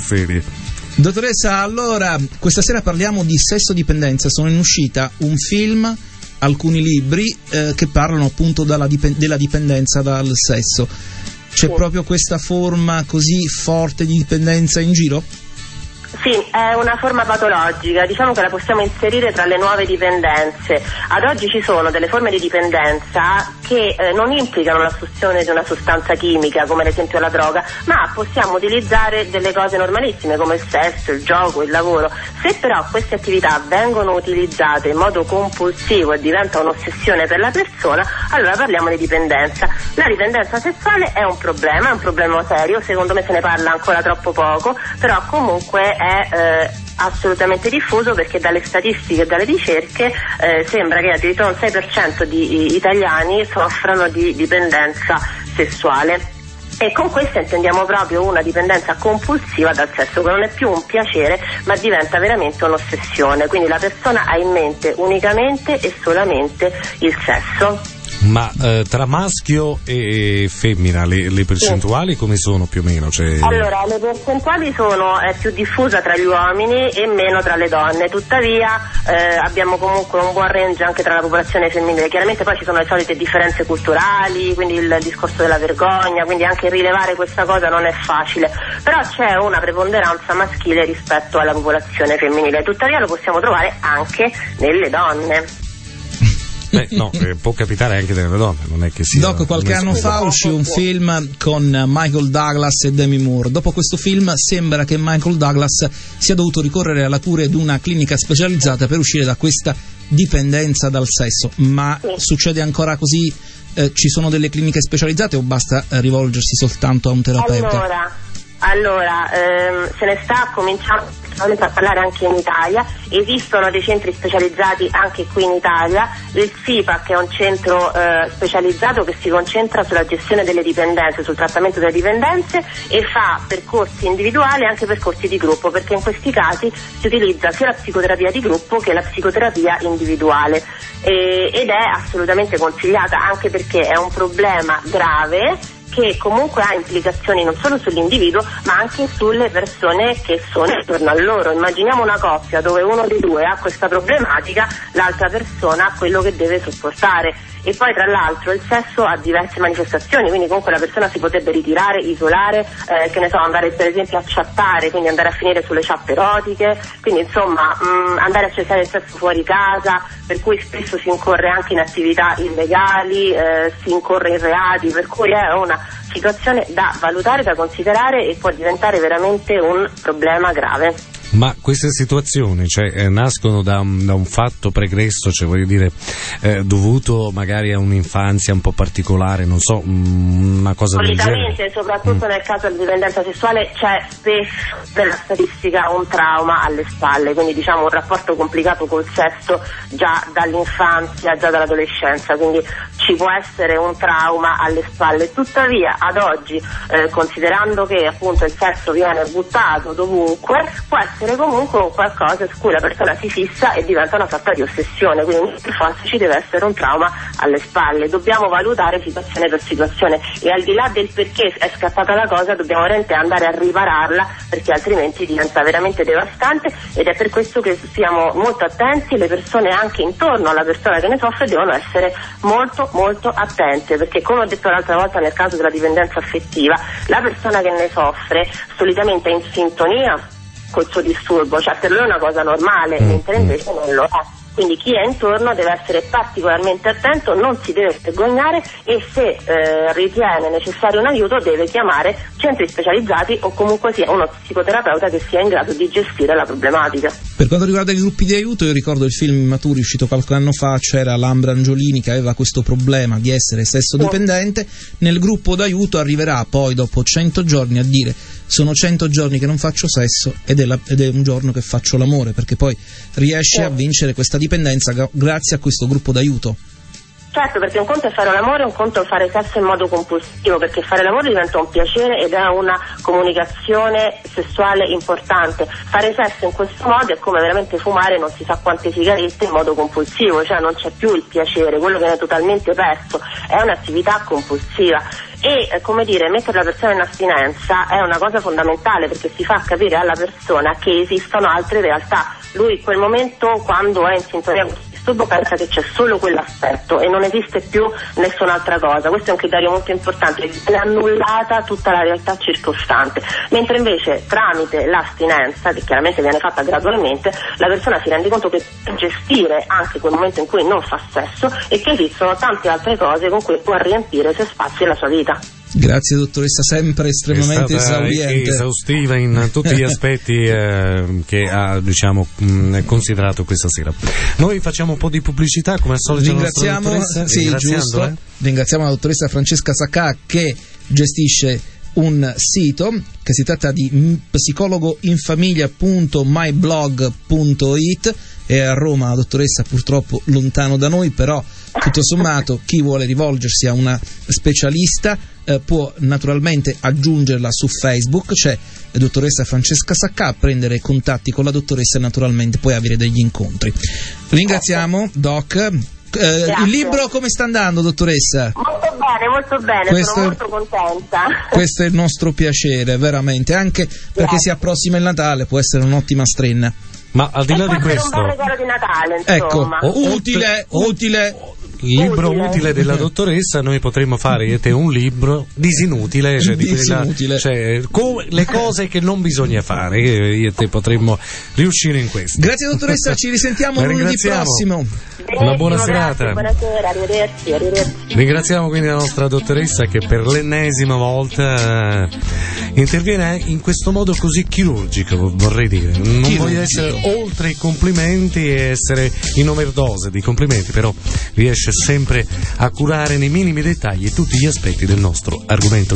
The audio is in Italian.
serie. Dottoressa, allora, questa sera parliamo di sesso dipendenza. Sono in uscita un film, alcuni libri eh, che parlano appunto dip- della dipendenza dal sesso. C'è sì. proprio questa forma così forte di dipendenza in giro? Sì, è una forma patologica, diciamo che la possiamo inserire tra le nuove dipendenze. Ad oggi ci sono delle forme di dipendenza che eh, non implicano l'assunzione di una sostanza chimica, come ad esempio la droga, ma possiamo utilizzare delle cose normalissime come il sesso, il gioco, il lavoro. Se però queste attività vengono utilizzate in modo compulsivo e diventa un'ossessione per la persona, allora parliamo di dipendenza. La dipendenza sessuale è un problema, è un problema serio, secondo me se ne parla ancora troppo poco, però comunque è eh, assolutamente diffuso perché dalle statistiche e dalle ricerche eh, sembra che addirittura un 6% di italiani soffrano di dipendenza sessuale. E con questo intendiamo proprio una dipendenza compulsiva dal sesso, che non è più un piacere, ma diventa veramente un'ossessione. Quindi la persona ha in mente unicamente e solamente il sesso. Ma eh, tra maschio e femmina le, le percentuali sì. come sono più o meno? Cioè... Allora, le percentuali sono è più diffusa tra gli uomini e meno tra le donne, tuttavia eh, abbiamo comunque un buon range anche tra la popolazione femminile. Chiaramente poi ci sono le solite differenze culturali, quindi il discorso della vergogna, quindi anche rilevare questa cosa non è facile, però c'è una preponderanza maschile rispetto alla popolazione femminile, tuttavia lo possiamo trovare anche nelle donne. Beh, no, eh, può capitare anche delle donne, non è che sia. Doc, qualche anno fa uscì un film con Michael Douglas e Demi Moore. Dopo questo film sembra che Michael Douglas sia dovuto ricorrere alla cura di una clinica specializzata per uscire da questa dipendenza dal sesso. Ma succede ancora così? Eh, ci sono delle cliniche specializzate o basta rivolgersi soltanto a un terapeuta? Allora allora, ehm, se ne sta cominciando a parlare anche in Italia, esistono dei centri specializzati anche qui in Italia, il FIPAC è un centro eh, specializzato che si concentra sulla gestione delle dipendenze, sul trattamento delle dipendenze e fa percorsi individuali e anche percorsi di gruppo, perché in questi casi si utilizza sia la psicoterapia di gruppo che la psicoterapia individuale. E, ed è assolutamente consigliata anche perché è un problema grave che comunque ha implicazioni non solo sull'individuo ma anche sulle persone che sono intorno a loro. Immaginiamo una coppia dove uno dei due ha questa problematica, l'altra persona ha quello che deve sopportare e poi tra l'altro il sesso ha diverse manifestazioni, quindi comunque la persona si potrebbe ritirare, isolare, eh, che ne so, andare per esempio a chattare, quindi andare a finire sulle chat erotiche, quindi insomma mh, mm, andare a cercare il sesso fuori casa, per cui spesso si incorre anche in attività illegali, eh, si incorre in reati, per cui è una situazione da valutare, da considerare e può diventare veramente un problema grave. Ma queste situazioni cioè, eh, nascono da un, da un, fatto pregresso, cioè voglio dire, eh, dovuto magari a un'infanzia un po' particolare, non so, mm, una cosa del genere? Solitamente, soprattutto mm. nel caso della dipendenza sessuale, c'è spesso nella statistica un trauma alle spalle, quindi diciamo un rapporto complicato col sesso già dall'infanzia, già dall'adolescenza, quindi ci può essere un trauma alle spalle. Tuttavia, ad oggi, eh, considerando che appunto il sesso viene buttato dovunque, può essere essere comunque un qualcosa su cui la persona si fissa e diventa una sorta di ossessione, quindi per forza ci deve essere un trauma alle spalle. Dobbiamo valutare situazione per situazione e al di là del perché è scattata la cosa dobbiamo veramente andare a ripararla perché altrimenti diventa veramente devastante ed è per questo che stiamo molto attenti, le persone anche intorno alla persona che ne soffre devono essere molto molto attente perché come ho detto l'altra volta nel caso della dipendenza affettiva, la persona che ne soffre solitamente è in sintonia col suo disturbo, cioè per lui è una cosa normale, mm. mentre invece non lo è. Quindi chi è intorno deve essere particolarmente attento, non si deve vergognare e se eh, ritiene necessario un aiuto deve chiamare centri specializzati o comunque sia uno psicoterapeuta che sia in grado di gestire la problematica. Per quanto riguarda i gruppi di aiuto, io ricordo il film Maturi uscito qualche anno fa, c'era Lambra Angiolini che aveva questo problema di essere sesso dipendente, nel gruppo d'aiuto arriverà poi dopo 100 giorni a dire sono 100 giorni che non faccio sesso ed è, la, ed è un giorno che faccio l'amore, perché poi riesce a vincere questa dipendenza grazie a questo gruppo d'aiuto. Certo, perché un conto è fare l'amore, un conto è fare sesso in modo compulsivo, perché fare l'amore diventa un piacere ed è una comunicazione sessuale importante. Fare sesso in questo modo è come veramente fumare non si sa quante sigarette in modo compulsivo, cioè non c'è più il piacere, quello viene totalmente perso, è un'attività compulsiva e eh, come dire, mettere la persona in astinenza è una cosa fondamentale perché si fa capire alla persona che esistono altre realtà. Lui in quel momento quando è in sintonia disturbo pensa che c'è solo quell'aspetto e non esiste più nessun'altra cosa. Questo è un criterio molto importante, è annullata tutta la realtà circostante. Mentre invece tramite l'astinenza, che chiaramente viene fatta gradualmente, la persona si rende conto che può gestire anche quel momento in cui non fa sesso e che esistono tante altre cose con cui può riempire suoi spazi la sua vita. Grazie dottoressa, sempre estremamente esauriente. Esaustiva in tutti gli aspetti eh, che ha diciamo, mh, considerato questa sera. Noi facciamo un po' di pubblicità come al solito. Ringraziamo, sì, giusto, eh? ringraziamo la dottoressa Francesca Saccà che gestisce un sito che si tratta di psicologoinfamiglia.myblog.it è a Roma la dottoressa purtroppo lontano da noi però tutto sommato chi vuole rivolgersi a una specialista eh, può naturalmente aggiungerla su Facebook c'è la dottoressa Francesca Saccà prendere contatti con la dottoressa e naturalmente poi avere degli incontri ringraziamo Doc eh, il libro come sta andando, dottoressa? Molto bene, molto bene, questo sono molto contenta. Questo è il nostro piacere, veramente, anche perché Grazie. si approssima il Natale, può essere un'ottima strenna. Ma al di là di questo, un regalo di Natale, ecco, utile, utile, libro utile. utile. della dottoressa, noi potremmo fare io te un libro disinutile, cioè, di disinutile. Quella, cioè, co- le cose che non bisogna fare, io e te potremmo riuscire in questo. Grazie dottoressa, ci risentiamo lunedì prossimo. Una buona serata. Buonasera, arrivederci, arrivederci. Ringraziamo quindi la nostra dottoressa che per l'ennesima volta eh, interviene in questo modo così chirurgico, vorrei dire. Non chirurgico. voglio essere oltre i complimenti e essere in overdose di complimenti, però sempre a curare nei minimi dettagli tutti gli aspetti del nostro argomento